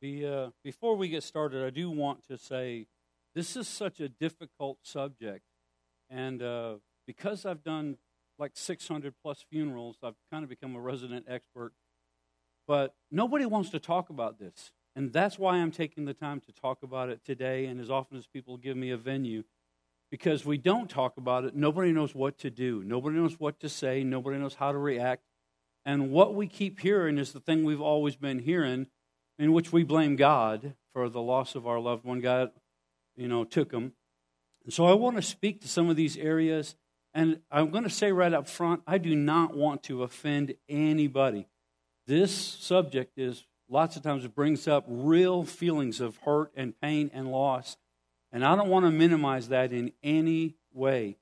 Uh, before we get started, I do want to say this is such a difficult subject. And uh, because I've done like 600 plus funerals, I've kind of become a resident expert. But nobody wants to talk about this. And that's why I'm taking the time to talk about it today and as often as people give me a venue. Because we don't talk about it, nobody knows what to do. Nobody knows what to say. Nobody knows how to react. And what we keep hearing is the thing we've always been hearing, in which we blame God for the loss of our loved one. God, you know, took them. And so I want to speak to some of these areas. And I'm going to say right up front, I do not want to offend anybody. This subject is lots of times it brings up real feelings of hurt and pain and loss. And I don't want to minimize that in any way.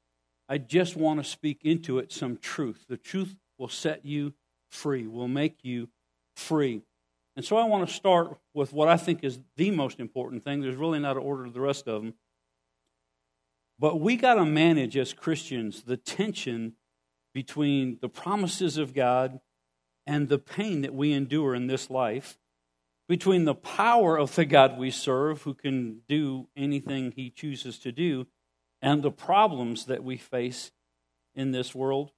I just want to speak into it some truth. The truth will set you free, will make you free. And so I want to start with what I think is the most important thing. There's really not an order to the rest of them. But we got to manage as Christians the tension between the promises of God and the pain that we endure in this life, between the power of the God we serve, who can do anything he chooses to do, and the problems that we face in this world.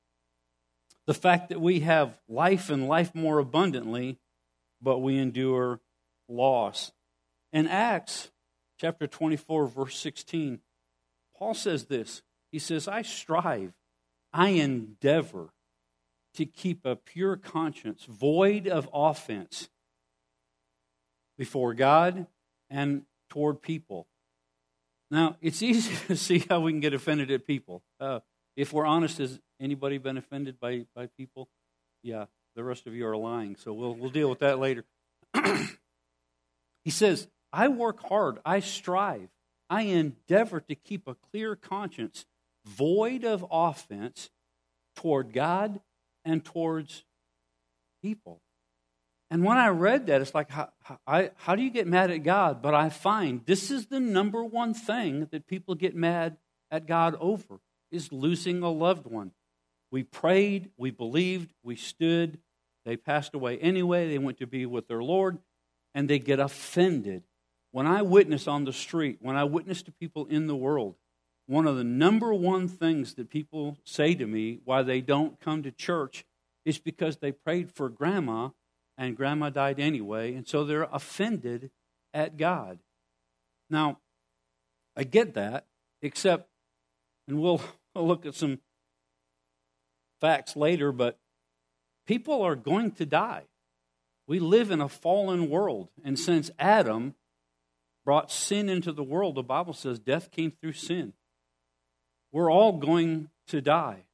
The fact that we have life and life more abundantly, but we endure loss. In Acts chapter 24, verse 16, Paul says this He says, I strive, I endeavor to keep a pure conscience, void of offense before God and toward people. Now, it's easy to see how we can get offended at people. Uh, if we're honest, has anybody been offended by, by people? Yeah, the rest of you are lying, so we'll, we'll deal with that later. he says, I work hard, I strive, I endeavor to keep a clear conscience, void of offense toward God and towards people. And when I read that, it's like, how, how, how do you get mad at God? But I find this is the number one thing that people get mad at God over is losing a loved one. We prayed, we believed, we stood. They passed away anyway. They went to be with their Lord, and they get offended. When I witness on the street, when I witness to people in the world, one of the number one things that people say to me why they don't come to church is because they prayed for grandma and grandma died anyway, and so they're offended at God. Now, I get that, except, and we'll, we'll look at some facts later, but people are going to die. We live in a fallen world, and since Adam brought sin into the world, the Bible says death came through sin. We're all going to die.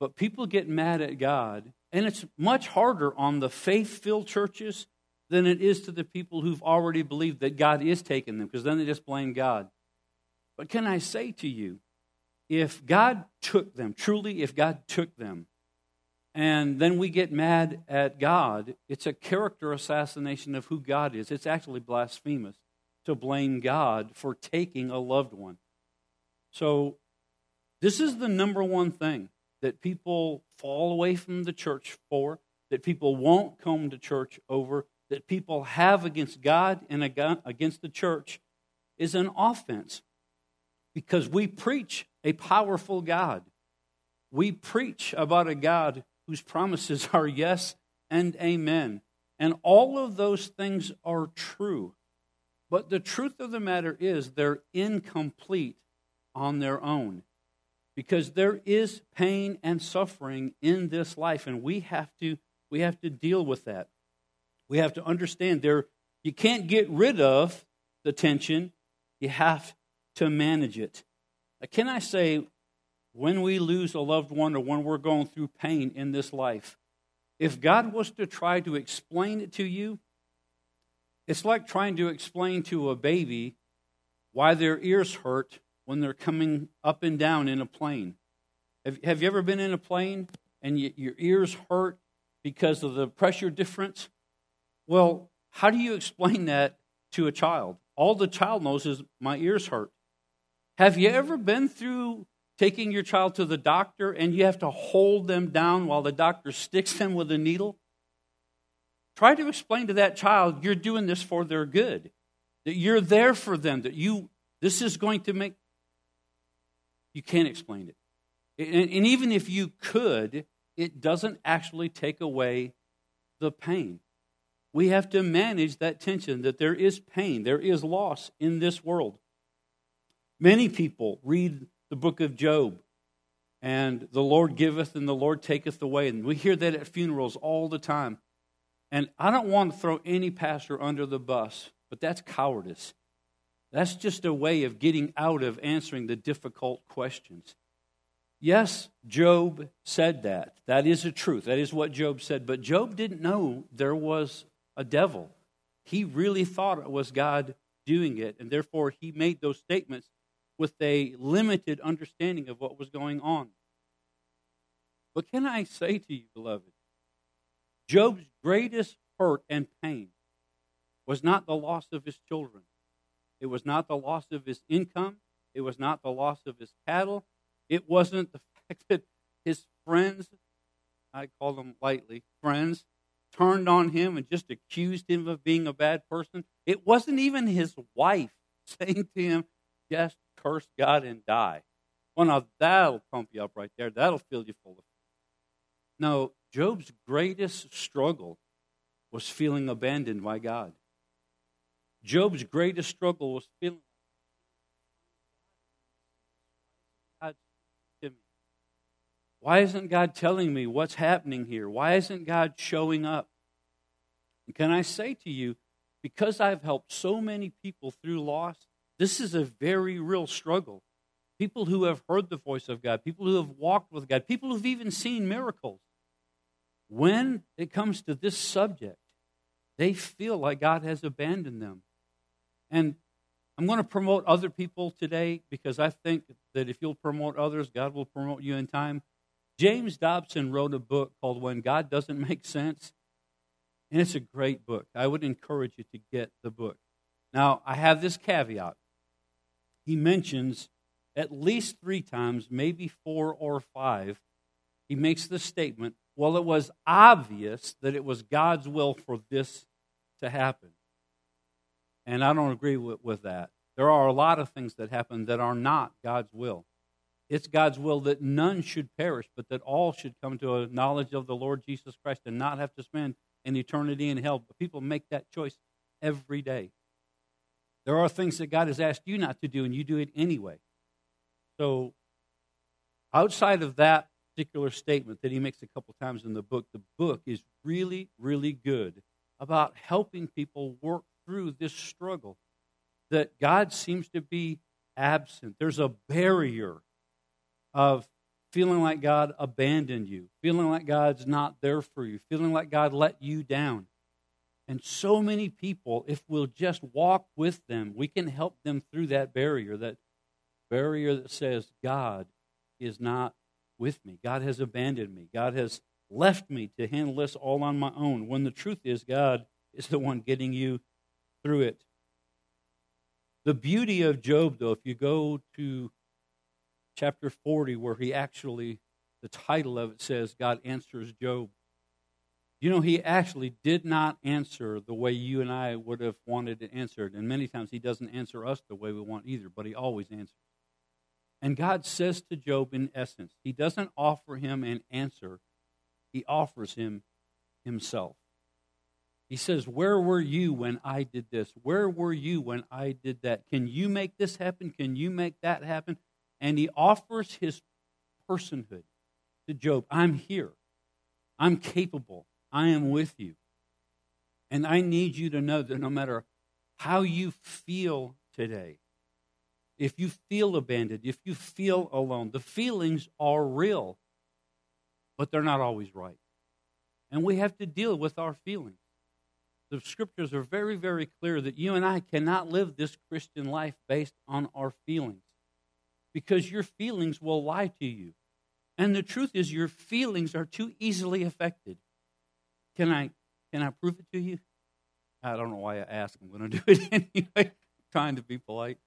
But people get mad at God, and it's much harder on the faith filled churches than it is to the people who've already believed that God is taking them, because then they just blame God. But can I say to you, if God took them, truly, if God took them, and then we get mad at God, it's a character assassination of who God is. It's actually blasphemous to blame God for taking a loved one. So, this is the number one thing that people fall away from the church for, that people won't come to church over, that people have against God and against the church is an offense because we preach a powerful God. We preach about a God whose promises are yes and amen. And all of those things are true. But the truth of the matter is, they're incomplete on their own because there is pain and suffering in this life, and we have to, we have to deal with that. We have to understand there, you can't get rid of the tension, you have to manage it. Can I say, when we lose a loved one or when we're going through pain in this life, if God was to try to explain it to you, it's like trying to explain to a baby why their ears hurt when they're coming up and down in a plane. Have, have you ever been in a plane and you, your ears hurt because of the pressure difference? Well, how do you explain that to a child? All the child knows is my ears hurt. Have you ever been through taking your child to the doctor and you have to hold them down while the doctor sticks them with a needle? try to explain to that child you're doing this for their good, that you're there for them, that you, this is going to make, you can't explain it. And, and even if you could, it doesn't actually take away the pain. We have to manage that tension that there is pain, there is loss in this world. Many people read the book of Job and the Lord giveth and the Lord taketh away. And we hear that at funerals all the time. And I don't want to throw any pastor under the bus, but that's cowardice. That's just a way of getting out of answering the difficult questions. Yes, Job said that. That is a truth. That is what Job said. But Job didn't know there was a devil. He really thought it was God doing it, and therefore he made those statements with a limited understanding of what was going on. But can I say to you, beloved, Job's greatest hurt and pain was not the loss of his children. It was not the loss of his income. It was not the loss of his cattle. It wasn't the fact that his friends, I call them lightly, friends, turned on him and just accused him of being a bad person. It wasn't even his wife saying to him, just curse God and die. Well, now that'll pump you up right there. That'll fill you full of. No, Job's greatest struggle was feeling abandoned by God. Job's greatest struggle was feeling Why isn't God telling me what's happening here? Why isn't God showing up? And can I say to you, because I've helped so many people through loss, this is a very real struggle. People who have heard the voice of God, people who have walked with God, people who've even seen miracles. When it comes to this subject, they feel like God has abandoned them. And I'm going to promote other people today because I think that if you'll promote others, God will promote you in time. James Dobson wrote a book called When God Doesn't Make Sense, and it's a great book. I would encourage you to get the book. Now, I have this caveat. He mentions at least three times, maybe four or five, he makes the statement, well, it was obvious that it was God's will for this to happen. And I don't agree with, with that. There are a lot of things that happen that are not God's will. It's God's will that none should perish, but that all should come to a knowledge of the Lord Jesus Christ and not have to spend an eternity in hell. But people make that choice every day. There are things that God has asked you not to do, and you do it anyway. So, outside of that particular statement that he makes a couple times in the book, the book is really, really good about helping people work through this struggle that God seems to be absent. There's a barrier of feeling like God abandoned you, feeling like God's not there for you, feeling like God let you down. And so many people, if we'll just walk with them, we can help them through that barrier, that barrier that says, God is not with me. God has abandoned me. God has left me to handle this all on my own. When the truth is, God is the one getting you through it. The beauty of Job, though, if you go to chapter 40, where he actually, the title of it says, God answers Job. You know, he actually did not answer the way you and I would have wanted to answer it. And many times he doesn't answer us the way we want either, but he always answers. And God says to Job, in essence, he doesn't offer him an answer, he offers him himself. He says, Where were you when I did this? Where were you when I did that? Can you make this happen? Can you make that happen? and he offers his personhood to Job. I'm here. I'm capable. I am with you. And I need you to know that no matter how you feel today, if you feel abandoned, if you feel alone, the feelings are real, but they're not always right. And we have to deal with our feelings. The scriptures are very, very clear that you and I cannot live this Christian life based on our feelings because your feelings will lie to you. And the truth is, your feelings are too easily affected. Can I, can I prove it to you? I don't know why I ask. I'm going to do it anyway, trying to be polite.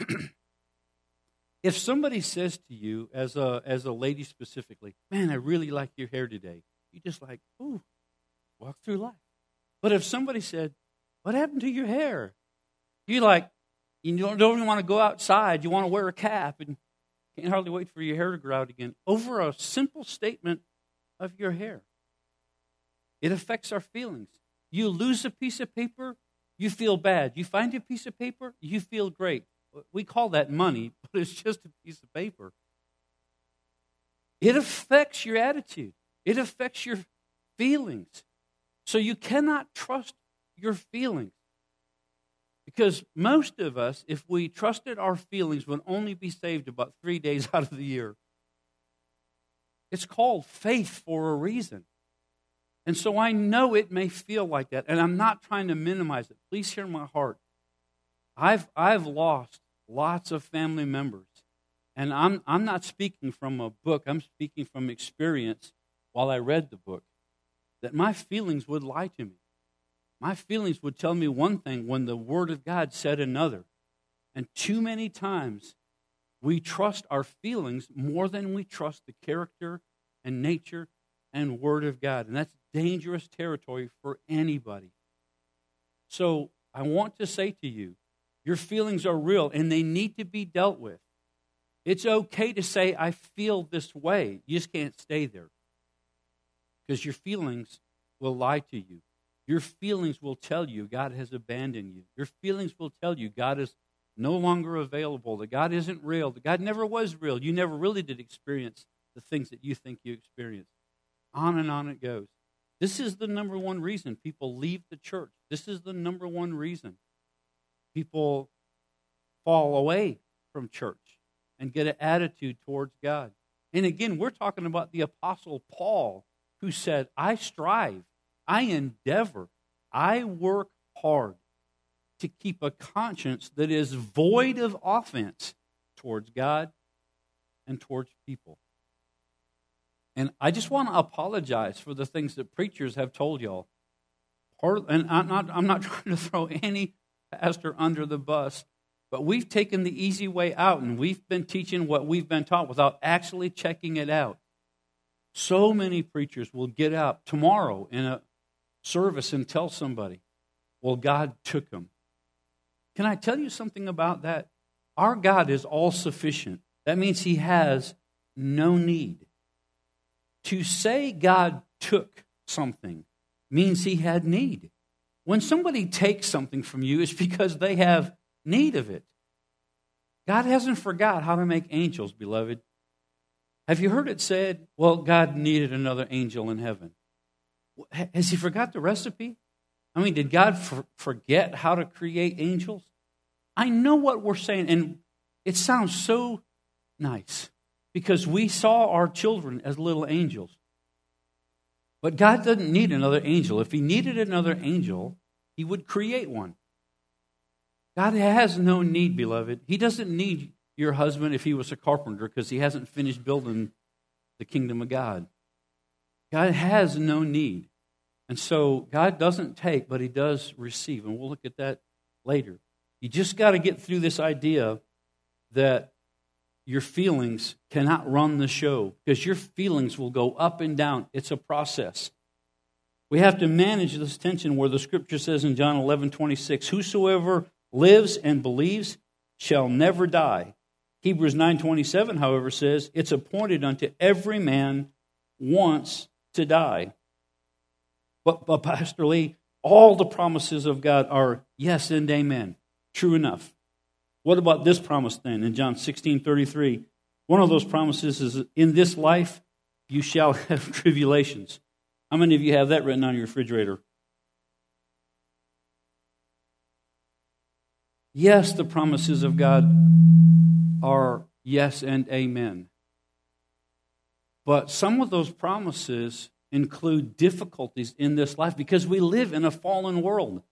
if somebody says to you, as a, as a lady specifically, man, I really like your hair today, you just like, ooh, walk through life. But if somebody said, What happened to your hair? You like, you don't, don't even want to go outside. You want to wear a cap and can't hardly wait for your hair to grow out again over a simple statement of your hair. It affects our feelings. You lose a piece of paper, you feel bad. You find a piece of paper, you feel great. We call that money, but it's just a piece of paper. It affects your attitude, it affects your feelings. So you cannot trust your feelings. Because most of us, if we trusted our feelings, would only be saved about three days out of the year. It's called faith for a reason. And so I know it may feel like that, and I'm not trying to minimize it. Please hear my heart. I've, I've lost lots of family members, and I'm, I'm not speaking from a book, I'm speaking from experience while I read the book, that my feelings would lie to me. My feelings would tell me one thing when the Word of God said another. And too many times we trust our feelings more than we trust the character and nature and Word of God. And that's dangerous territory for anybody. So I want to say to you, your feelings are real and they need to be dealt with. It's okay to say, I feel this way. You just can't stay there because your feelings will lie to you. Your feelings will tell you God has abandoned you. Your feelings will tell you God is no longer available, that God isn't real, that God never was real. You never really did experience the things that you think you experienced. On and on it goes. This is the number one reason people leave the church. This is the number one reason people fall away from church and get an attitude towards God. And again, we're talking about the Apostle Paul, who said, I strive I endeavor, I work hard to keep a conscience that is void of offense towards God and towards people. And I just want to apologize for the things that preachers have told y'all. And I'm not, I'm not trying to throw any pastor under the bus, but we've taken the easy way out and we've been teaching what we've been taught without actually checking it out. So many preachers will get up tomorrow in a service and tell somebody, well, God took him. Can I tell you something about that? Our God is all sufficient. That means he has no need. To say God took something means he had need. When somebody takes something from you, it's because they have need of it. God hasn't forgot how to make angels, beloved. Have you heard it said, well, God needed another angel in heaven? Has he forgot the recipe? I mean, did God for, forget how to create angels? I know what we're saying, and it sounds so nice because we saw our children as little angels. But God doesn't need another angel. If He needed another angel, He would create one. God has no need, beloved. He doesn't need your husband if he was a carpenter because he hasn't finished building the kingdom of God. God has no need. And so God doesn't take, but He does receive. And we'll look at that later. You just got to get through this idea that your feelings cannot run the show because your feelings will go up and down. It's a process. We have to manage this tension where the scripture says in John 11 26, Whosoever lives and believes shall never die. Hebrews 9:27 however says it's appointed unto every man once to die. But, but Pastor Lee, all the promises of God are yes and amen. True enough. What about this promise then in John 16 33? One of those promises is in this life you shall have tribulations. How many of you have that written on your refrigerator? Yes, the promises of God are yes and amen. But some of those promises include difficulties in this life because we live in a fallen world.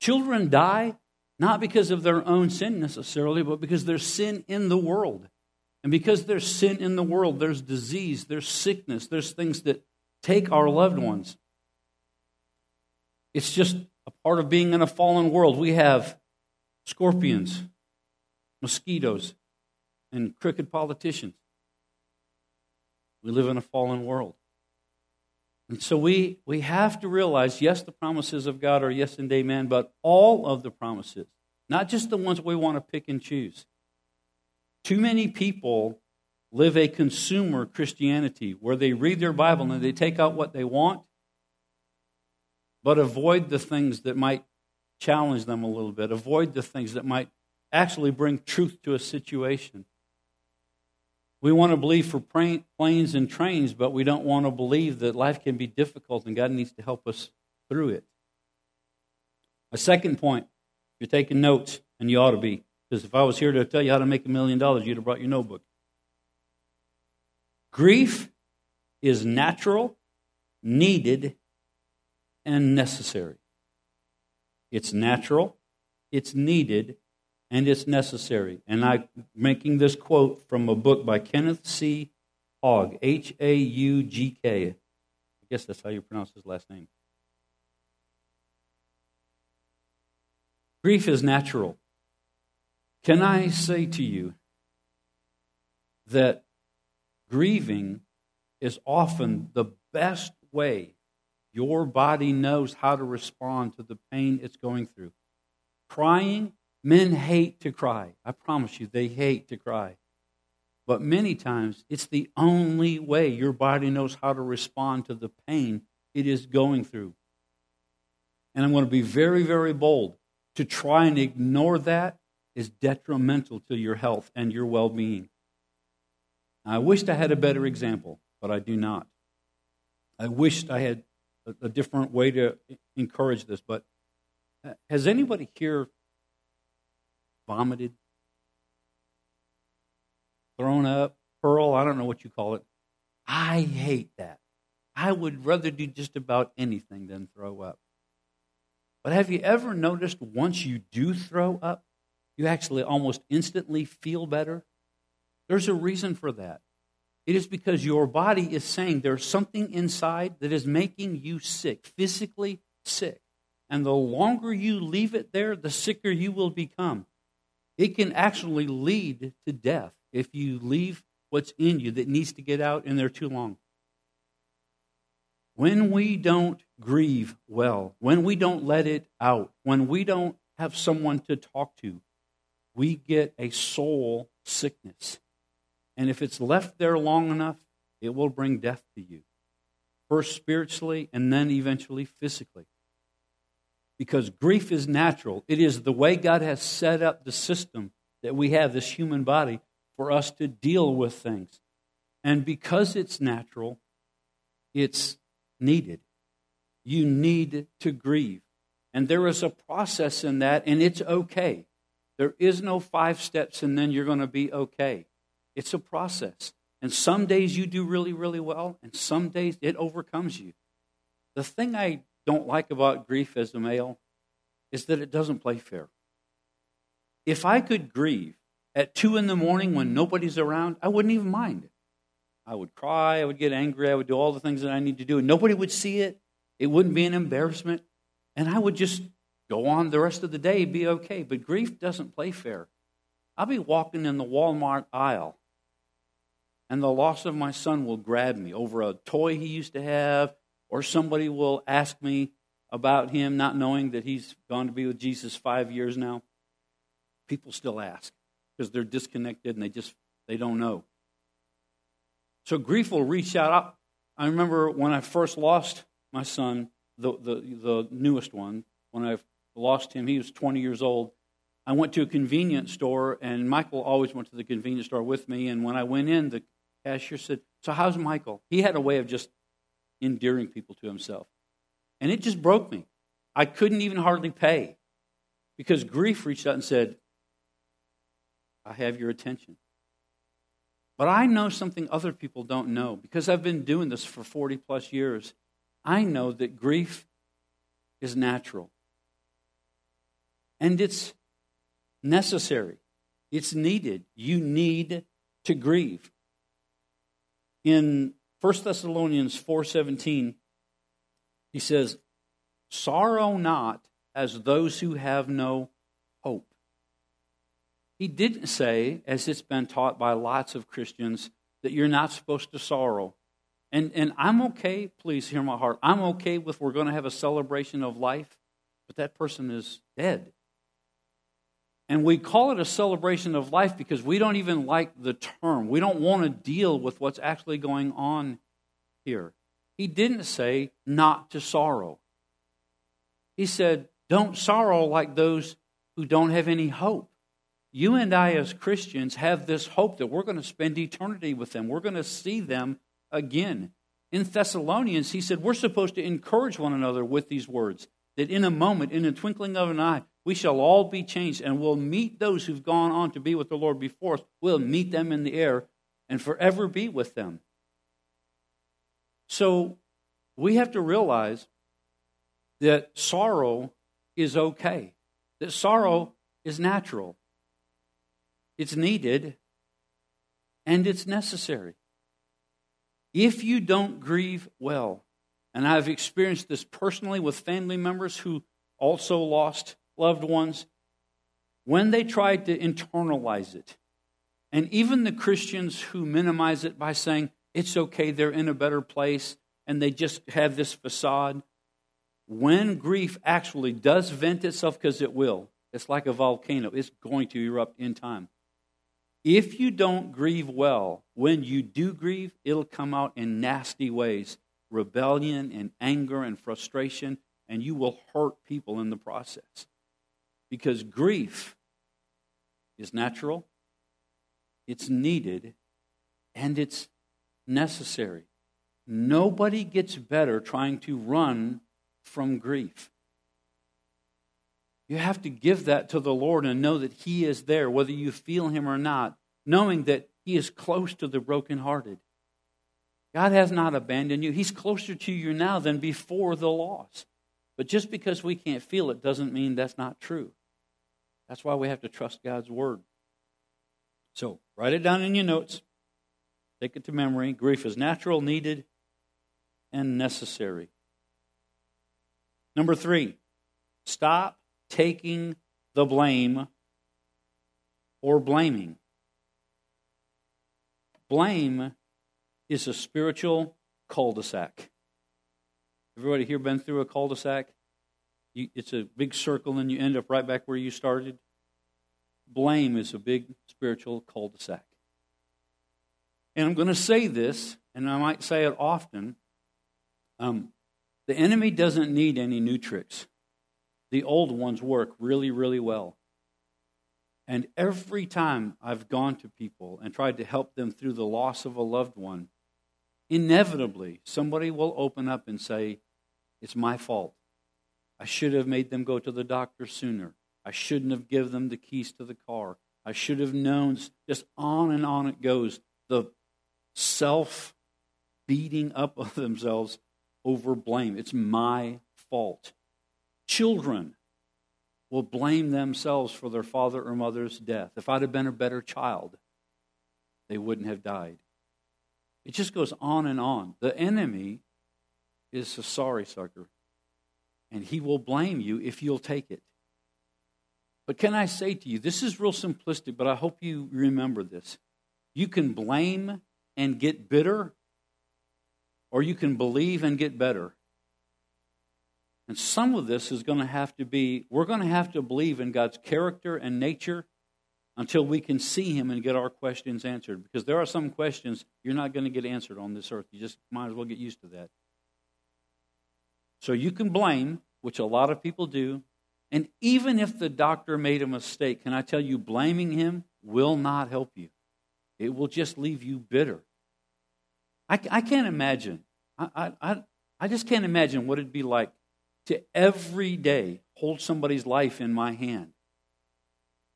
Children die not because of their own sin necessarily, but because there's sin in the world. And because there's sin in the world, there's disease, there's sickness, there's things that take our loved ones. It's just a part of being in a fallen world. We have scorpions, mosquitoes, and crooked politicians. We live in a fallen world. And so we, we have to realize yes, the promises of God are yes and amen, but all of the promises, not just the ones we want to pick and choose. Too many people live a consumer Christianity where they read their Bible and they take out what they want, but avoid the things that might challenge them a little bit, avoid the things that might actually bring truth to a situation. We want to believe for planes and trains, but we don't want to believe that life can be difficult and God needs to help us through it. A second point, you're taking notes, and you ought to be, because if I was here to tell you how to make a million dollars, you'd have brought your notebook. Grief is natural, needed, and necessary. It's natural, it's needed, and it's necessary. And I'm making this quote from a book by Kenneth C. Haugk, H A U G K. I guess that's how you pronounce his last name. Grief is natural. Can I say to you that grieving is often the best way your body knows how to respond to the pain it's going through? Crying Men hate to cry. I promise you, they hate to cry. But many times, it's the only way your body knows how to respond to the pain it is going through. And I'm going to be very, very bold. To try and ignore that is detrimental to your health and your well being. I wished I had a better example, but I do not. I wished I had a, a different way to encourage this. But uh, has anybody here vomited, thrown up, pearl, I don't know what you call it. I hate that. I would rather do just about anything than throw up. But have you ever noticed once you do throw up, you actually almost instantly feel better? There's a reason for that. It is because your body is saying there's something inside that is making you sick, physically sick. And the longer you leave it there, the sicker you will become. It can actually lead to death if you leave what's in you that needs to get out in there too long. When we don't grieve well, when we don't let it out, when we don't have someone to talk to, we get a soul sickness. And if it's left there long enough, it will bring death to you. First spiritually, and then eventually physically because grief is natural. It is the way God has set up the system that we have, this human body, for us to deal with things. And because it's natural, it's needed. You need to grieve. And there is a process in that, and it's okay. There is no five steps and then you're going to be okay. It's a process. And some days you do really, really well, and some days it overcomes you. The thing I don't like about grief as a male is that it doesn't play fair. If I could grieve at two in the morning when nobody's around, I wouldn't even mind it. I would cry, I would get angry, I would do all the things that I need to do, and nobody would see it. It wouldn't be an embarrassment, and I would just go on the rest of the day, be okay. But grief doesn't play fair. I'll be walking in the Walmart aisle, and the loss of my son will grab me over a toy he used to have or somebody will ask me about him, not knowing that he's gone to be with Jesus five years now. People still ask because they're disconnected and they just they don't know. So grief will reach out. I remember when I first lost my son, the, the, the newest one, when I lost him, he was 20 years old. I went to a convenience store, and Michael always went to the convenience store with me. And when I went in, the cashier said, So, how's Michael? He had a way of just endearing people to himself. And it just broke me. I couldn't even hardly pay because grief reached out and said, I have your attention. But I know something other people don't know because I've been doing this for 40 plus years. I know that grief is natural and it's necessary, it's needed. You need to grieve. In 1 Thessalonians 4:17 he says, "Sorrow not as those who have no hope." He didn't say, as it's been taught by lots of Christians, that you're not supposed to sorrow. And, and I'm okay, please hear my heart. I'm okay with we're going to have a celebration of life, but that person is dead. And we call it a celebration of life because we don't even like the term. We don't want to deal with what's actually going on here. He didn't say not to sorrow. He said, don't sorrow like those who don't have any hope. You and I, as Christians, have this hope that we're going to spend eternity with them. We're going to see them again. In Thessalonians, he said, We're supposed to encourage one another with these words, that in a moment, in a twinkling of an eye, we shall all be changed, and we'll meet those who've gone on to be with the Lord before us. We'll meet them in the air and forever be with them. So we have to realize that sorrow is okay, that sorrow is natural, it's needed, and it's necessary. If you don't grieve well, and I've experienced this personally with family members who also lost loved ones, when they tried to internalize it, and even the Christians who minimize it by saying it's okay, they're in a better place, and they just have this facade, when grief actually does vent itself, because it will, it's like a volcano, it's going to erupt in time. If you don't grieve well, when you do grieve, it'll come out in nasty ways rebellion and anger and frustration, and you will hurt people in the process. Because grief is natural, it's needed, and it's necessary. Nobody gets better trying to run from grief. You have to give that to the Lord and know that He is there, whether you feel Him or not, knowing that He is close to the brokenhearted. God has not abandoned you. He's closer to you now than before the loss. But just because we can't feel it doesn't mean that's not true. That's why we have to trust God's word. So, write it down in your notes. Take it to memory. Grief is natural, needed, and necessary. Number three, stop taking the blame or blaming. Blame is a spiritual cul de sac. Everybody here been through a cul de sac? It's a big circle and you end up right back where you started. Blame is a big spiritual cul de sac. And I'm going to say this, and I might say it often. Um, the enemy doesn't need any new tricks the old ones work really, really well. And every time I've gone to people and tried to help them through the loss of a loved one, inevitably somebody will open up and say, It's my fault. I should have made them go to the doctor sooner. I shouldn't have given them the keys to the car. I should have known. Just on and on it goes. The self beating up of themselves over blame. It's my fault. Children will blame themselves for their father or mother's death. If I'd have been a better child, they wouldn't have died. It just goes on and on. The enemy is a sorry sucker, and he will blame you if you'll take it. But can I say to you, this is real simplistic, but I hope you remember this. You can blame and get bitter, or you can believe and get better. And some of this is going to have to be, we're going to have to believe in God's character and nature until we can see Him and get our questions answered. Because there are some questions you're not going to get answered on this earth. You just might as well get used to that. So you can blame, which a lot of people do. And even if the doctor made a mistake, can I tell you, blaming him will not help you. It will just leave you bitter. I, I can't imagine. I, I, I just can't imagine what it'd be like to every day hold somebody's life in my hand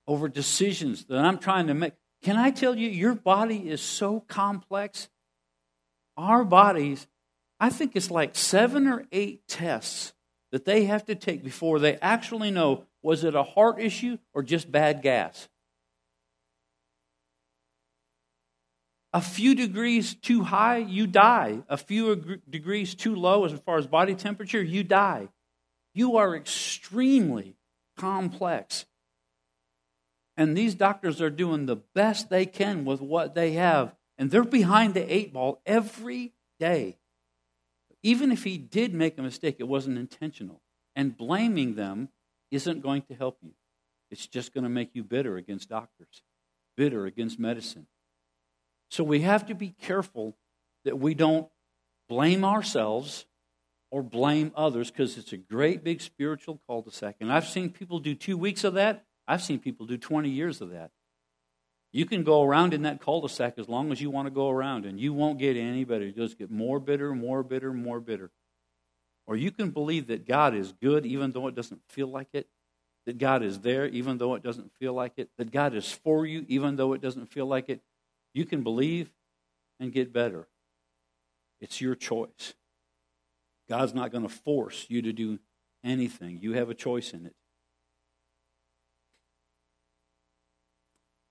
over decisions that I'm trying to make. Can I tell you, your body is so complex? Our bodies, I think it's like seven or eight tests that they have to take before they actually know was it a heart issue or just bad gas? A few degrees too high, you die. A few degrees too low, as far as body temperature, you die. You are extremely complex. And these doctors are doing the best they can with what they have. And they're behind the eight ball every day. Even if he did make a mistake, it wasn't intentional. And blaming them isn't going to help you. It's just going to make you bitter against doctors, bitter against medicine. So we have to be careful that we don't blame ourselves or blame others because it's a great big spiritual cul de sac. And I've seen people do two weeks of that, I've seen people do 20 years of that. You can go around in that cul-de-sac as long as you want to go around, and you won't get any better. You just get more bitter, more bitter, more bitter. Or you can believe that God is good even though it doesn't feel like it, that God is there even though it doesn't feel like it, that God is for you even though it doesn't feel like it. You can believe and get better. It's your choice. God's not going to force you to do anything, you have a choice in it.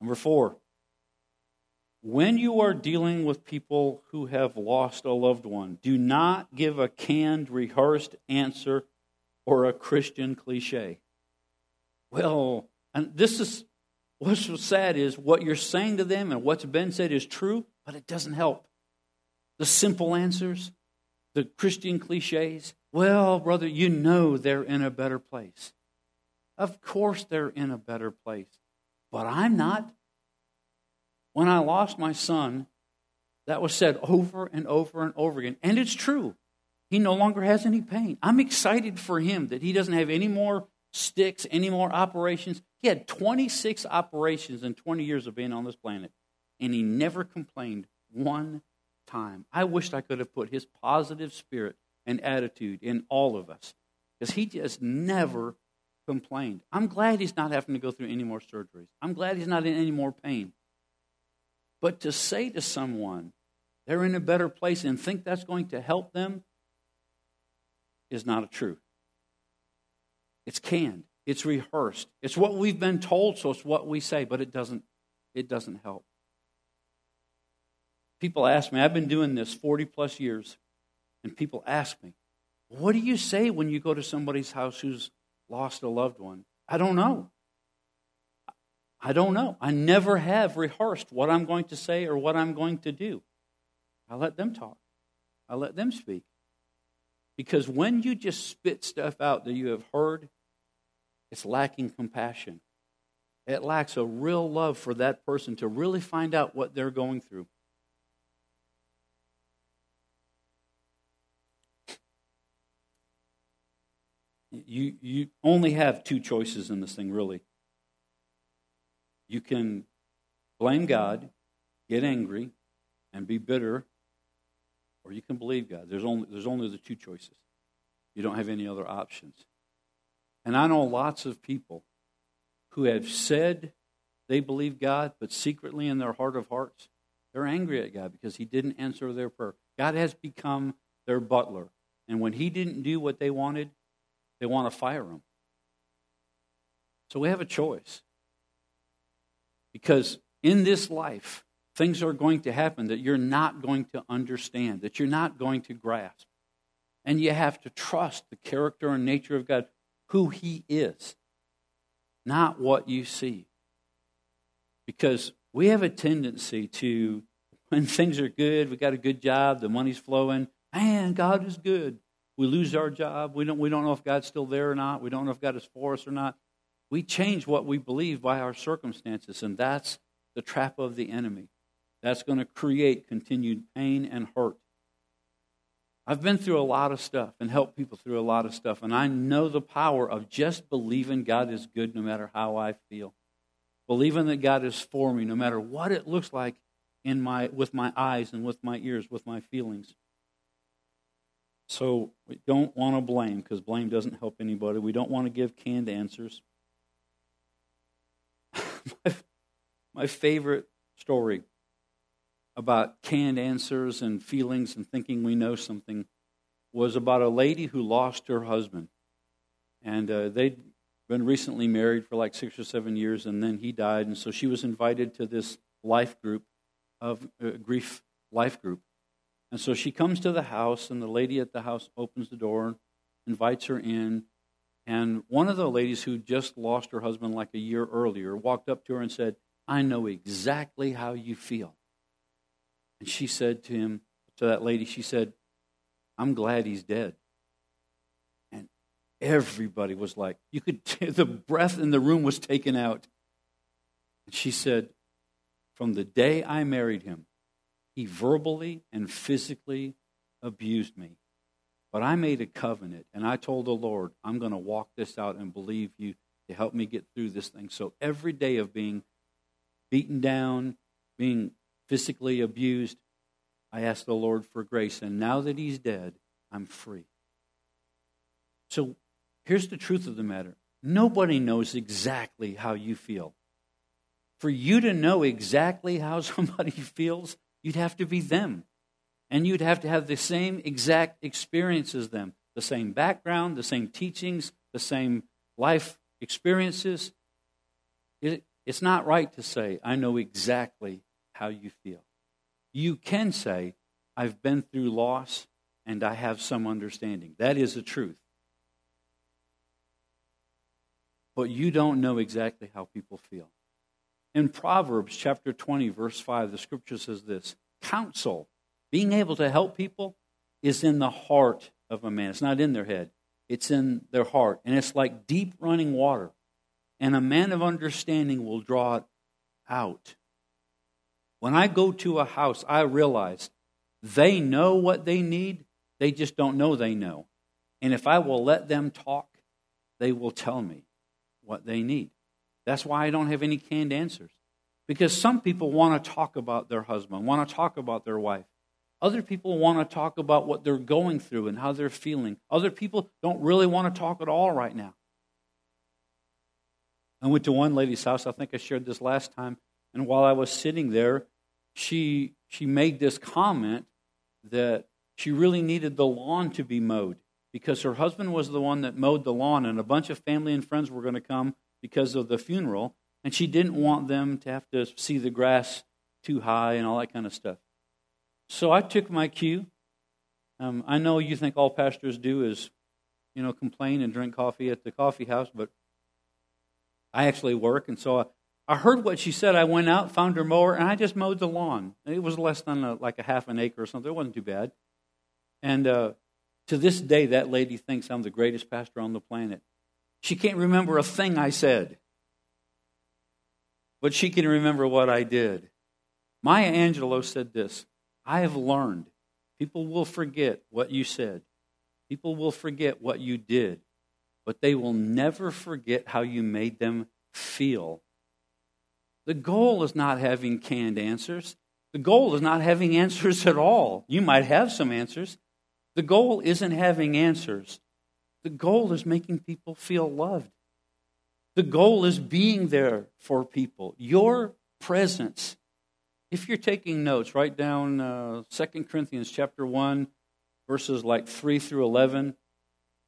Number four, when you are dealing with people who have lost a loved one, do not give a canned, rehearsed answer or a Christian cliche. Well, and this is what's so sad is what you're saying to them and what's been said is true, but it doesn't help. The simple answers, the Christian cliches. Well, brother, you know they're in a better place. Of course they're in a better place but I'm not. When I lost my son, that was said over and over and over again. And it's true. He no longer has any pain. I'm excited for him that he doesn't have any more sticks, any more operations. He had 26 operations in 20 years of being on this planet, and he never complained one time. I wished I could have put his positive spirit and attitude in all of us because he just never complained. I'm glad he's not having to go through any more surgeries. I'm glad he's not in any more pain. But to say to someone they're in a better place and think that's going to help them is not a truth. It's canned. It's rehearsed. It's what we've been told, so it's what we say, but it doesn't it doesn't help. People ask me, I've been doing this 40 plus years, and people ask me, what do you say when you go to somebody's house who's lost a loved one? I don't know. I don't know. I never have rehearsed what I'm going to say or what I'm going to do. I let them talk, I let them speak. Because when you just spit stuff out that you have heard, it's lacking compassion. It lacks a real love for that person to really find out what they're going through. You, you only have two choices in this thing, really. You can blame God, get angry, and be bitter, or you can believe God. There's only, there's only the two choices. You don't have any other options. And I know lots of people who have said they believe God, but secretly in their heart of hearts, they're angry at God because He didn't answer their prayer. God has become their butler. And when He didn't do what they wanted, they want to fire him. So we have a choice. Because in this life, things are going to happen that you're not going to understand, that you're not going to grasp. And you have to trust the character and nature of God, who He is, not what you see. Because we have a tendency to, when things are good, we got a good job, the money's flowing, man, God is good. We lose our job. We don't, we don't know if God's still there or not. We don't know if God is for us or not. We change what we believe by our circumstances, and that's the trap of the enemy. That's going to create continued pain and hurt. I've been through a lot of stuff and helped people through a lot of stuff, and I know the power of just believing God is good no matter how I feel. Believing that God is for me no matter what it looks like in my, with my eyes and with my ears, with my feelings. So we don't want to blame because blame doesn't help anybody. We don't want to give canned answers. my, favorite story about canned answers and feelings and thinking we know something was about a lady who lost her husband. And uh, they'd been recently married for like six or seven years, and then he died. And so she was invited to this life group of uh, grief life group. And so she comes to the house, and the lady at the house opens the door, invites her in. And one of the ladies who just lost her husband like a year earlier walked up to her and said, I know exactly how you feel. And she said to him, to that lady, she said, I'm glad he's dead. And everybody was like, you could, the breath in the room was taken out. And she said, From the day I married him, he verbally and physically abused me. But I made a covenant and I told the Lord, I'm going to walk this out and believe you to help me get through this thing. So every day of being beaten down, being physically abused, I asked the Lord for grace. And now that he's dead, I'm free. So here's the truth of the matter nobody knows exactly how you feel. For you to know exactly how somebody feels, you'd have to be them. And you'd have to have the same exact experience as them the same background, the same teachings, the same life experiences. It, it's not right to say, I know exactly how you feel. You can say, I've been through loss and I have some understanding. That is the truth. But you don't know exactly how people feel. In Proverbs chapter 20, verse 5, the scripture says this Counsel, being able to help people, is in the heart of a man. It's not in their head, it's in their heart. And it's like deep running water. And a man of understanding will draw it out. When I go to a house, I realize they know what they need, they just don't know they know. And if I will let them talk, they will tell me what they need. That's why I don't have any canned answers. Because some people want to talk about their husband, want to talk about their wife. Other people want to talk about what they're going through and how they're feeling. Other people don't really want to talk at all right now. I went to one lady's house, I think I shared this last time, and while I was sitting there, she she made this comment that she really needed the lawn to be mowed because her husband was the one that mowed the lawn and a bunch of family and friends were going to come because of the funeral, and she didn't want them to have to see the grass too high and all that kind of stuff. So I took my cue. Um, I know you think all pastors do is, you know, complain and drink coffee at the coffee house, but I actually work, and so I, I heard what she said. I went out, found her mower, and I just mowed the lawn. It was less than a, like a half an acre or something. It wasn't too bad. And uh, to this day, that lady thinks I'm the greatest pastor on the planet. She can't remember a thing I said, but she can remember what I did. Maya Angelou said this I have learned people will forget what you said, people will forget what you did, but they will never forget how you made them feel. The goal is not having canned answers. The goal is not having answers at all. You might have some answers. The goal isn't having answers. The goal is making people feel loved. The goal is being there for people. Your presence. If you're taking notes, write down uh, 2 Corinthians chapter 1, verses like 3 through 11.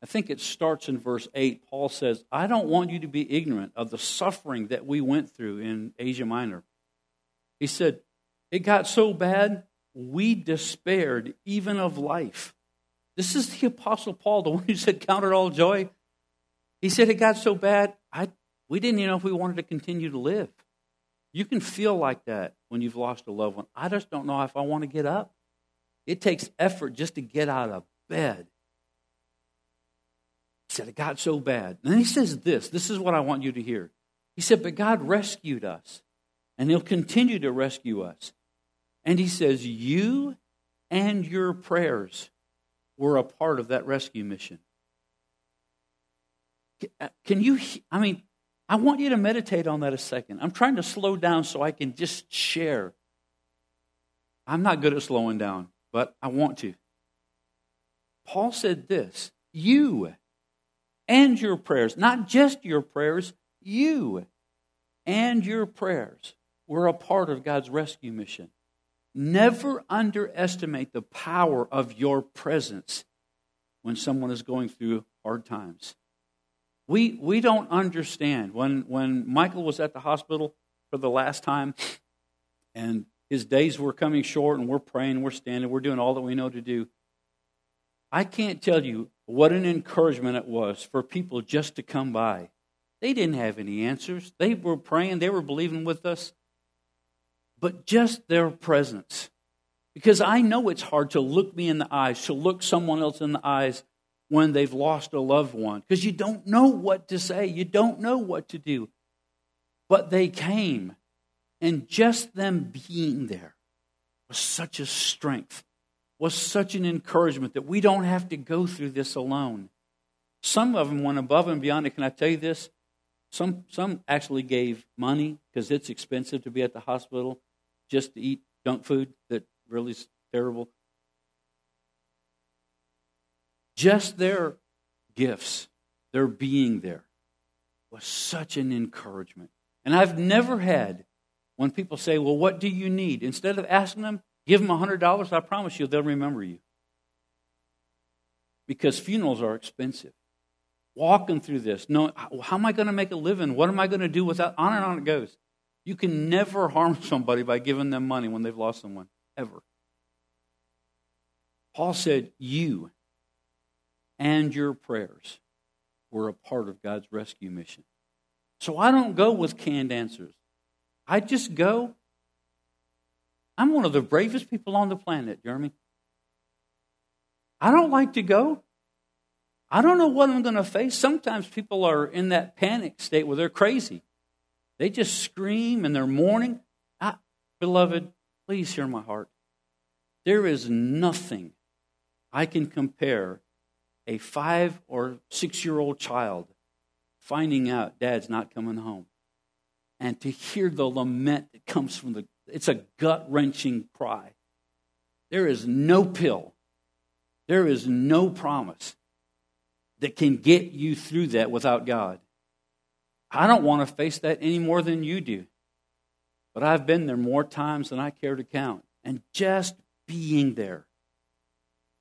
I think it starts in verse 8. Paul says, I don't want you to be ignorant of the suffering that we went through in Asia Minor. He said, It got so bad, we despaired even of life. This is the Apostle Paul, the one who said, Count it all joy. He said, It got so bad, I, we didn't even know if we wanted to continue to live. You can feel like that when you've lost a loved one. I just don't know if I want to get up. It takes effort just to get out of bed. He said, It got so bad. And then he says this this is what I want you to hear. He said, But God rescued us, and He'll continue to rescue us. And He says, You and your prayers were a part of that rescue mission. Uh, can you, I mean, I want you to meditate on that a second. I'm trying to slow down so I can just share. I'm not good at slowing down, but I want to. Paul said this You and your prayers, not just your prayers, you and your prayers were a part of God's rescue mission. Never underestimate the power of your presence when someone is going through hard times. We, we don't understand. When, when Michael was at the hospital for the last time and his days were coming short and we're praying, we're standing, we're doing all that we know to do, I can't tell you what an encouragement it was for people just to come by. They didn't have any answers. They were praying, they were believing with us but just their presence. Because I know it's hard to look me in the eyes, to look someone else in the eyes when they've lost a loved one, because you don't know what to say, you don't know what to do. But they came, and just them being there was such a strength, was such an encouragement that we don't have to go through this alone. Some of them went above and beyond. And can I tell you this? Some, some actually gave money because it's expensive to be at the hospital just to eat junk food that really is terrible. Just their gifts, their being there, was such an encouragement. And I've never had, when people say, Well, what do you need? Instead of asking them, give them $100, I promise you they'll remember you. Because funerals are expensive. Walking through this, no, how am I going to make a living? What am I going to do without? On and on it goes. You can never harm somebody by giving them money when they've lost someone, ever. Paul said, You and your prayers were a part of God's rescue mission. So I don't go with canned answers. I just go. I'm one of the bravest people on the planet, Jeremy. I don't like to go. I don't know what I'm going to face. Sometimes people are in that panic state where they're crazy. They just scream and they're mourning. I, beloved, please hear my heart. There is nothing I can compare a five or six year old child finding out dad's not coming home and to hear the lament that comes from the it's a gut wrenching cry there is no pill there is no promise that can get you through that without god i don't want to face that any more than you do but i've been there more times than i care to count and just being there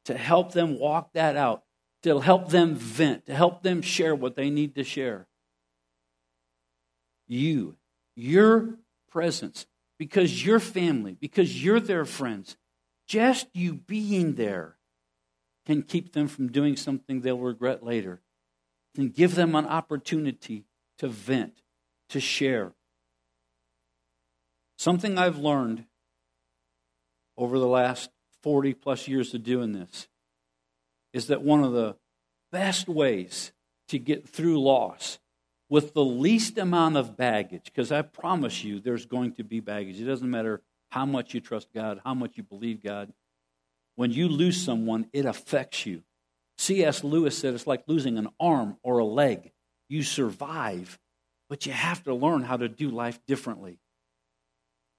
to help them walk that out to help them vent, to help them share what they need to share. You, your presence, because your family, because you're their friends, just you being there can keep them from doing something they'll regret later, can give them an opportunity to vent, to share. Something I've learned over the last 40 plus years of doing this is that one of the best ways to get through loss with the least amount of baggage, because I promise you there's going to be baggage. It doesn't matter how much you trust God, how much you believe God. When you lose someone, it affects you. C.S. Lewis said it's like losing an arm or a leg. You survive, but you have to learn how to do life differently.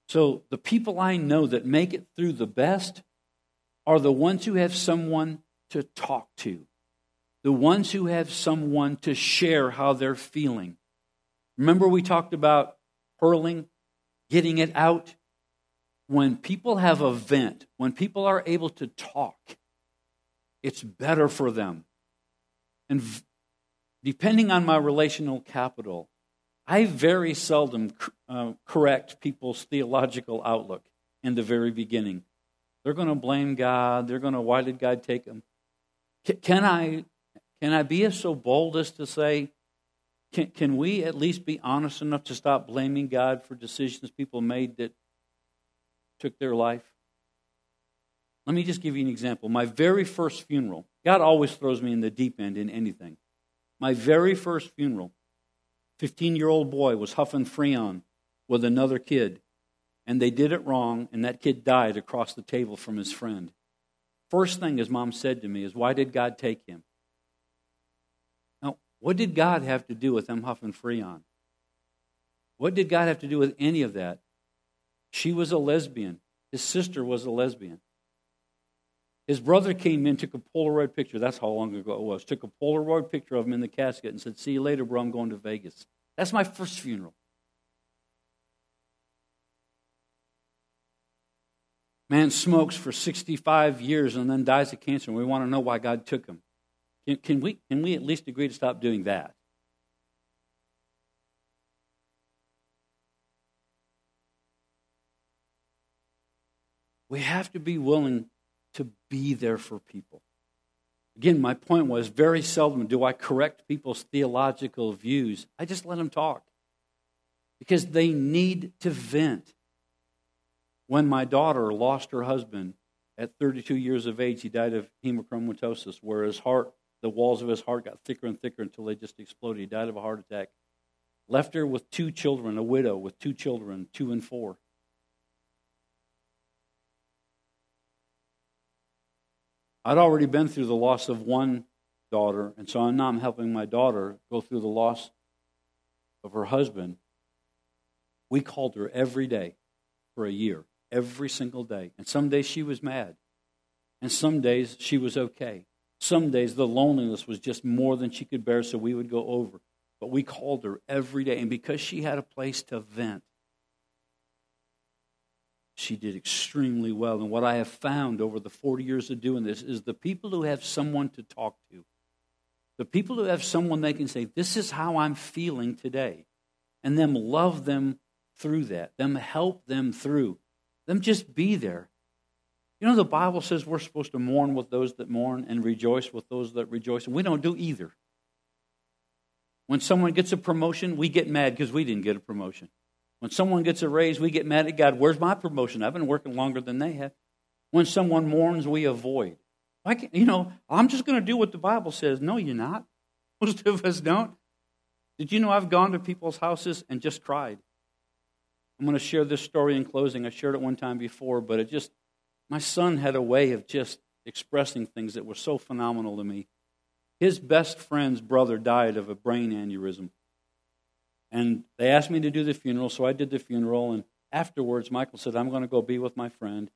So, the people I know that make it through the best are the ones who have someone to talk to, the ones who have someone to share how they're feeling. Remember, we talked about hurling, getting it out? When people have a vent, when people are able to talk, it's better for them. And depending on my relational capital, I very seldom uh, correct people's theological outlook in the very beginning. They're going to blame God. They're going to, why did God take them? Can I, can I be so bold as to say, can, can we at least be honest enough to stop blaming God for decisions people made that took their life? Let me just give you an example. My very first funeral, God always throws me in the deep end in anything. My very first funeral, 15 year old boy was huffing Freon with another kid, and they did it wrong, and that kid died across the table from his friend. First thing his mom said to me is, Why did God take him? Now, what did God have to do with them huffing Freon? What did God have to do with any of that? She was a lesbian. His sister was a lesbian. His brother came in, took a Polaroid picture. That's how long ago it was. Took a Polaroid picture of him in the casket and said, See you later, bro. I'm going to Vegas. That's my first funeral. Man smokes for 65 years and then dies of cancer, and we want to know why God took him. Can, can, we, can we at least agree to stop doing that? We have to be willing to be there for people. Again, my point was very seldom do I correct people's theological views. I just let them talk because they need to vent when my daughter lost her husband At 32 years of age, he died of hemochromatosis, where his heart, the walls of his heart got thicker and thicker until they just exploded. He died of a heart attack. Left her with two children, a widow with two children, two and four. I'd already been through the loss of one daughter, and so now I'm helping my daughter go through the loss of her husband. We called her every day for a year, every single day. And some days she was mad, and some days she was okay. Some days the loneliness was just more than she could bear, so we would go over. But we called her every day, and because she had a place to vent, she did extremely well. And what I have found over the 40 years of doing this is the people who have someone to talk to, the people who have someone they can say, This is how I'm feeling today, and them love them through that, them help them through, them just be there. You know, the Bible says we're supposed to mourn with those that mourn and rejoice with those that rejoice, and we don't do either. When someone gets a promotion, we get mad because we didn't get a promotion. When someone gets a raise, we get mad at God. Where's my promotion? I've been working longer than they have. When someone mourns, we avoid. Like, you know, I'm just going to do what the Bible says. No, you're not. Most of us don't. Did you know I've gone to people's houses and just cried? I'm going to share this story in closing. I shared it one time before, but it just, my son had a way of just expressing things that were so phenomenal to me. His best friend's brother died of a brain aneurysm. And they asked me to do the funeral, so I did the funeral. And afterwards, Michael said, I'm going to go be with my friend.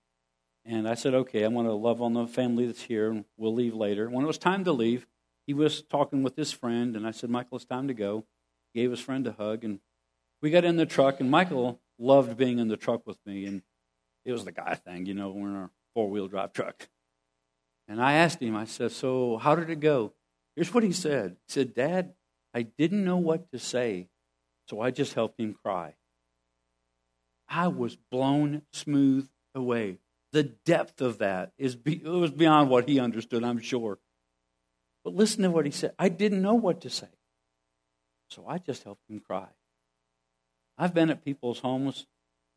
And I said, okay, I'm going to love on the family that's here, and we'll leave later. When it was time to leave, he was talking with his friend, and I said, Michael, it's time to go. He gave his friend a hug, and we got in the truck, and Michael loved being in the truck with me. And it was the guy thing, you know, we're in our four wheel drive truck. And I asked him, I said, So how did it go? Here's what he said. He said, Dad, I didn't know what to say, so I just helped him cry. I was blown smooth away. The depth of that is it was beyond what he understood, I'm sure. But listen to what he said. I didn't know what to say. So I just helped him cry. I've been at people's homes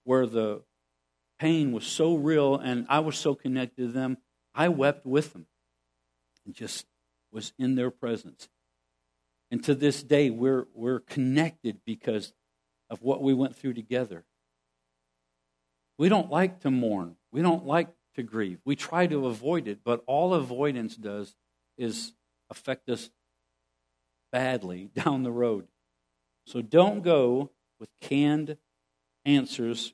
where the pain was so real and I was so connected to them, I wept with them and just was in their presence. And to this day, we're, we're connected because of what we went through together. We don't like to mourn. We don't like to grieve. We try to avoid it, but all avoidance does is affect us badly down the road. So don't go with canned answers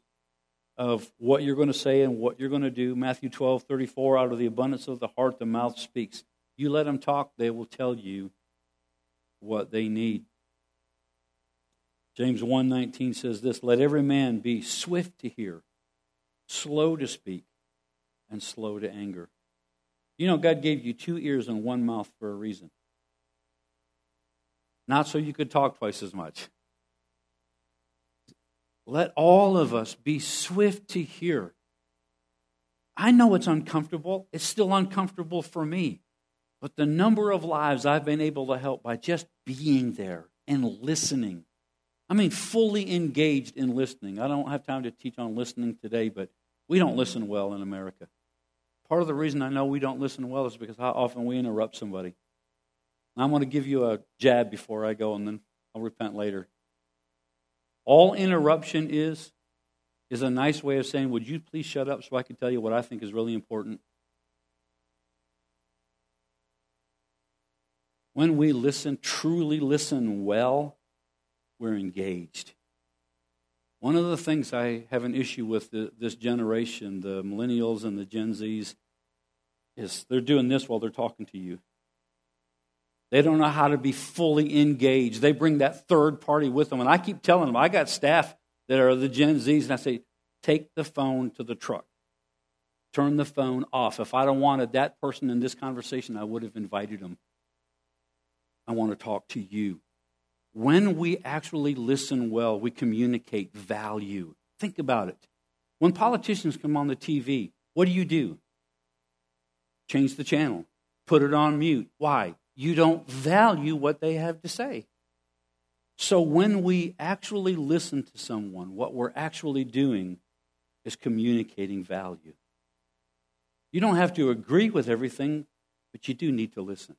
of what you're going to say and what you're going to do. Matthew 12, 34, out of the abundance of the heart, the mouth speaks. You let them talk, they will tell you what they need. James 1:19 says this, let every man be swift to hear, slow to speak, and slow to anger. You know God gave you two ears and one mouth for a reason. Not so you could talk twice as much. Let all of us be swift to hear. I know it's uncomfortable. It's still uncomfortable for me. But the number of lives I've been able to help by just being there and listening. I mean, fully engaged in listening. I don't have time to teach on listening today, but we don't listen well in America. Part of the reason I know we don't listen well is because how often we interrupt somebody. I'm going to give you a jab before I go, and then I'll repent later. All interruption is is a nice way of saying, Would you please shut up so I can tell you what I think is really important? When we listen, truly listen well, we're engaged. One of the things I have an issue with the, this generation, the millennials and the Gen Zs, is they're doing this while they're talking to you. They don't know how to be fully engaged. They bring that third party with them. And I keep telling them, I got staff that are the Gen Zs, and I say, take the phone to the truck. Turn the phone off. If I don't wanted that person in this conversation, I would have invited them. I want to talk to you. When we actually listen well, we communicate value. Think about it. When politicians come on the TV, what do you do? Change the channel, put it on mute. Why? You don't value what they have to say. So when we actually listen to someone, what we're actually doing is communicating value. You don't have to agree with everything, but you do need to listen.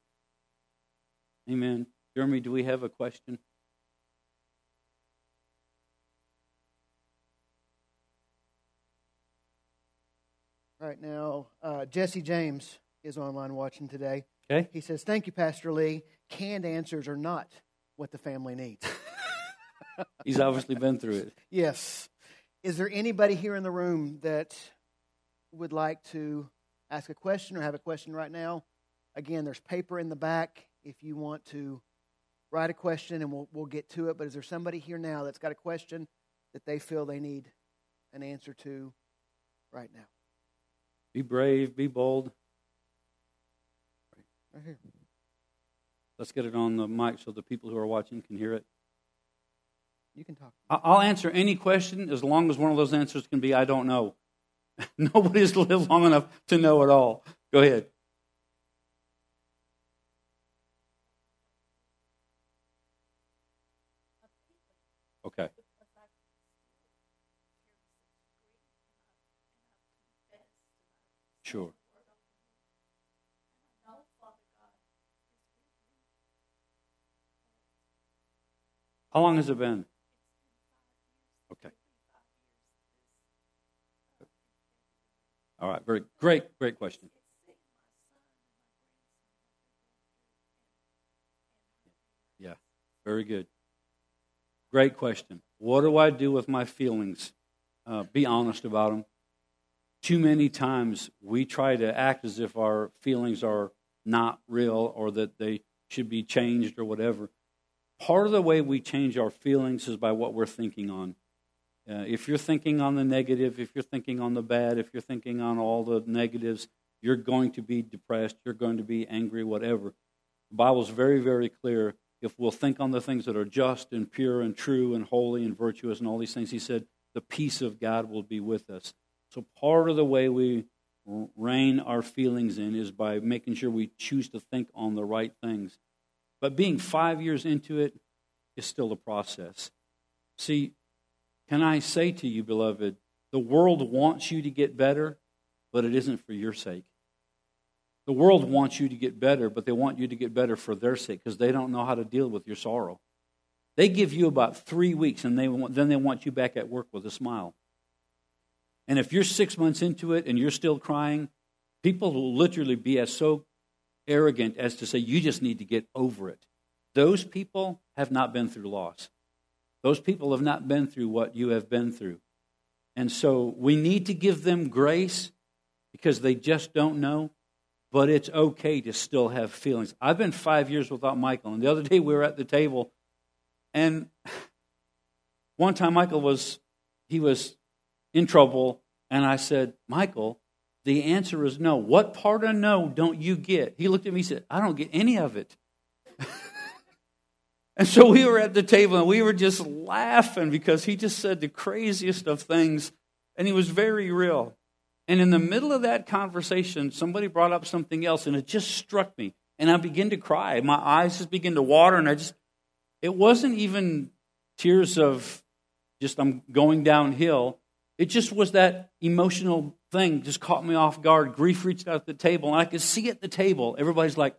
Amen. Jeremy, do we have a question? Right now, uh, Jesse James is online watching today. Okay. He says, Thank you, Pastor Lee. Canned answers are not what the family needs. He's obviously been through it. Yes. Is there anybody here in the room that would like to ask a question or have a question right now? Again, there's paper in the back if you want to write a question and we'll, we'll get to it. But is there somebody here now that's got a question that they feel they need an answer to right now? Be brave, be bold. Right here. Let's get it on the mic so the people who are watching can hear it. You can talk. I'll answer any question as long as one of those answers can be I don't know. Nobody's lived long enough to know it all. Go ahead. Okay. Sure. How long has it been? Okay. All right. Very great, great question. Yeah. Very good. Great question. What do I do with my feelings? Uh, be honest about them. Too many times we try to act as if our feelings are not real or that they should be changed or whatever. Part of the way we change our feelings is by what we're thinking on. Uh, if you're thinking on the negative, if you're thinking on the bad, if you're thinking on all the negatives, you're going to be depressed, you're going to be angry, whatever. The Bible's very, very clear. If we'll think on the things that are just and pure and true and holy and virtuous and all these things, he said, the peace of God will be with us. So part of the way we rein our feelings in is by making sure we choose to think on the right things. But being five years into it is still a process. See, can I say to you, beloved, the world wants you to get better, but it isn't for your sake. The world wants you to get better, but they want you to get better for their sake because they don't know how to deal with your sorrow. They give you about three weeks, and they want, then they want you back at work with a smile. And if you're six months into it and you're still crying, people will literally be as so arrogant as to say, you just need to get over it. Those people have not been through loss. Those people have not been through what you have been through. And so we need to give them grace because they just don't know, but it's okay to still have feelings. I've been five years without Michael, and the other day we were at the table, and one time Michael was, he was in trouble, and I said, Michael, the answer is no. What part of no don't you get? He looked at me and said, I don't get any of it. and so we were at the table and we were just laughing because he just said the craziest of things and he was very real. And in the middle of that conversation, somebody brought up something else and it just struck me. And I began to cry. My eyes just began to water and I just, it wasn't even tears of just I'm going downhill. It just was that emotional thing just caught me off guard. Grief reached out at the table, and I could see at the table, everybody's like,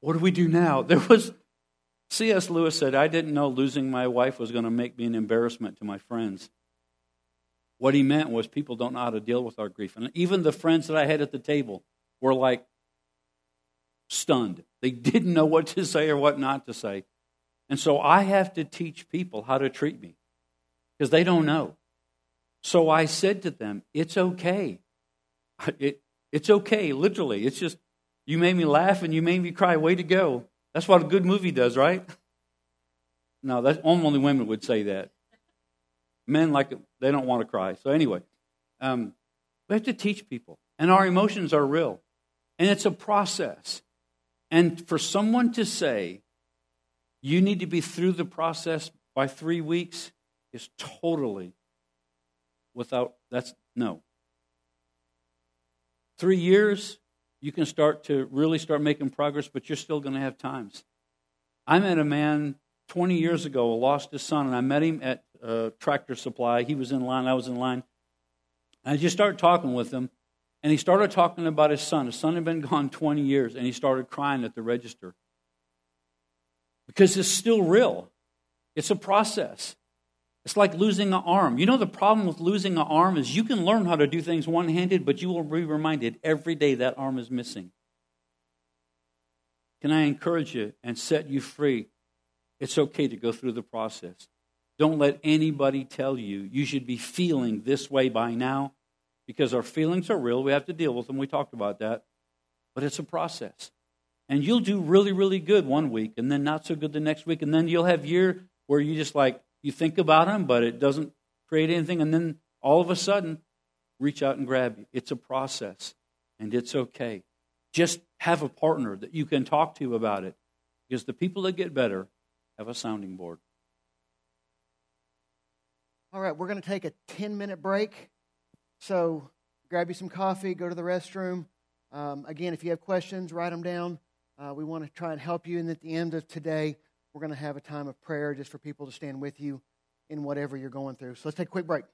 What do we do now? There was, C.S. Lewis said, I didn't know losing my wife was going to make me an embarrassment to my friends. What he meant was people don't know how to deal with our grief. And even the friends that I had at the table were like stunned. They didn't know what to say or what not to say. And so I have to teach people how to treat me because they don't know. So I said to them, It's okay. It, it's okay, literally. It's just, you made me laugh and you made me cry. Way to go. That's what a good movie does, right? No, that's, only women would say that. Men, like, they don't want to cry. So, anyway, um, we have to teach people. And our emotions are real. And it's a process. And for someone to say, you need to be through the process by three weeks is totally without, that's no. Three years, you can start to really start making progress, but you're still going to have times. I met a man 20 years ago, lost his son, and I met him at uh, Tractor Supply. He was in line, I was in line. And I just started talking with him, And he started talking about his son. His son had been gone 20 years, and he started crying at the register. Because it's still real, it's a process. It's like losing an arm. You know, the problem with losing an arm is you can learn how to do things one handed, but you will be reminded every day that arm is missing. Can I encourage you and set you free? It's okay to go through the process. Don't let anybody tell you you should be feeling this way by now because our feelings are real. We have to deal with them. We talked about that. But it's a process. And you'll do really, really good one week and then not so good the next week. And then you'll have year where you just like, you think about them, but it doesn't create anything. And then all of a sudden, reach out and grab you. It's a process and it's okay. Just have a partner that you can talk to about it because the people that get better have a sounding board. All right, we're going to take a 10 minute break. So grab you some coffee, go to the restroom. Um, again, if you have questions, write them down. Uh, we want to try and help you. And at the end of today, we're going to have a time of prayer just for people to stand with you in whatever you're going through. So let's take a quick break.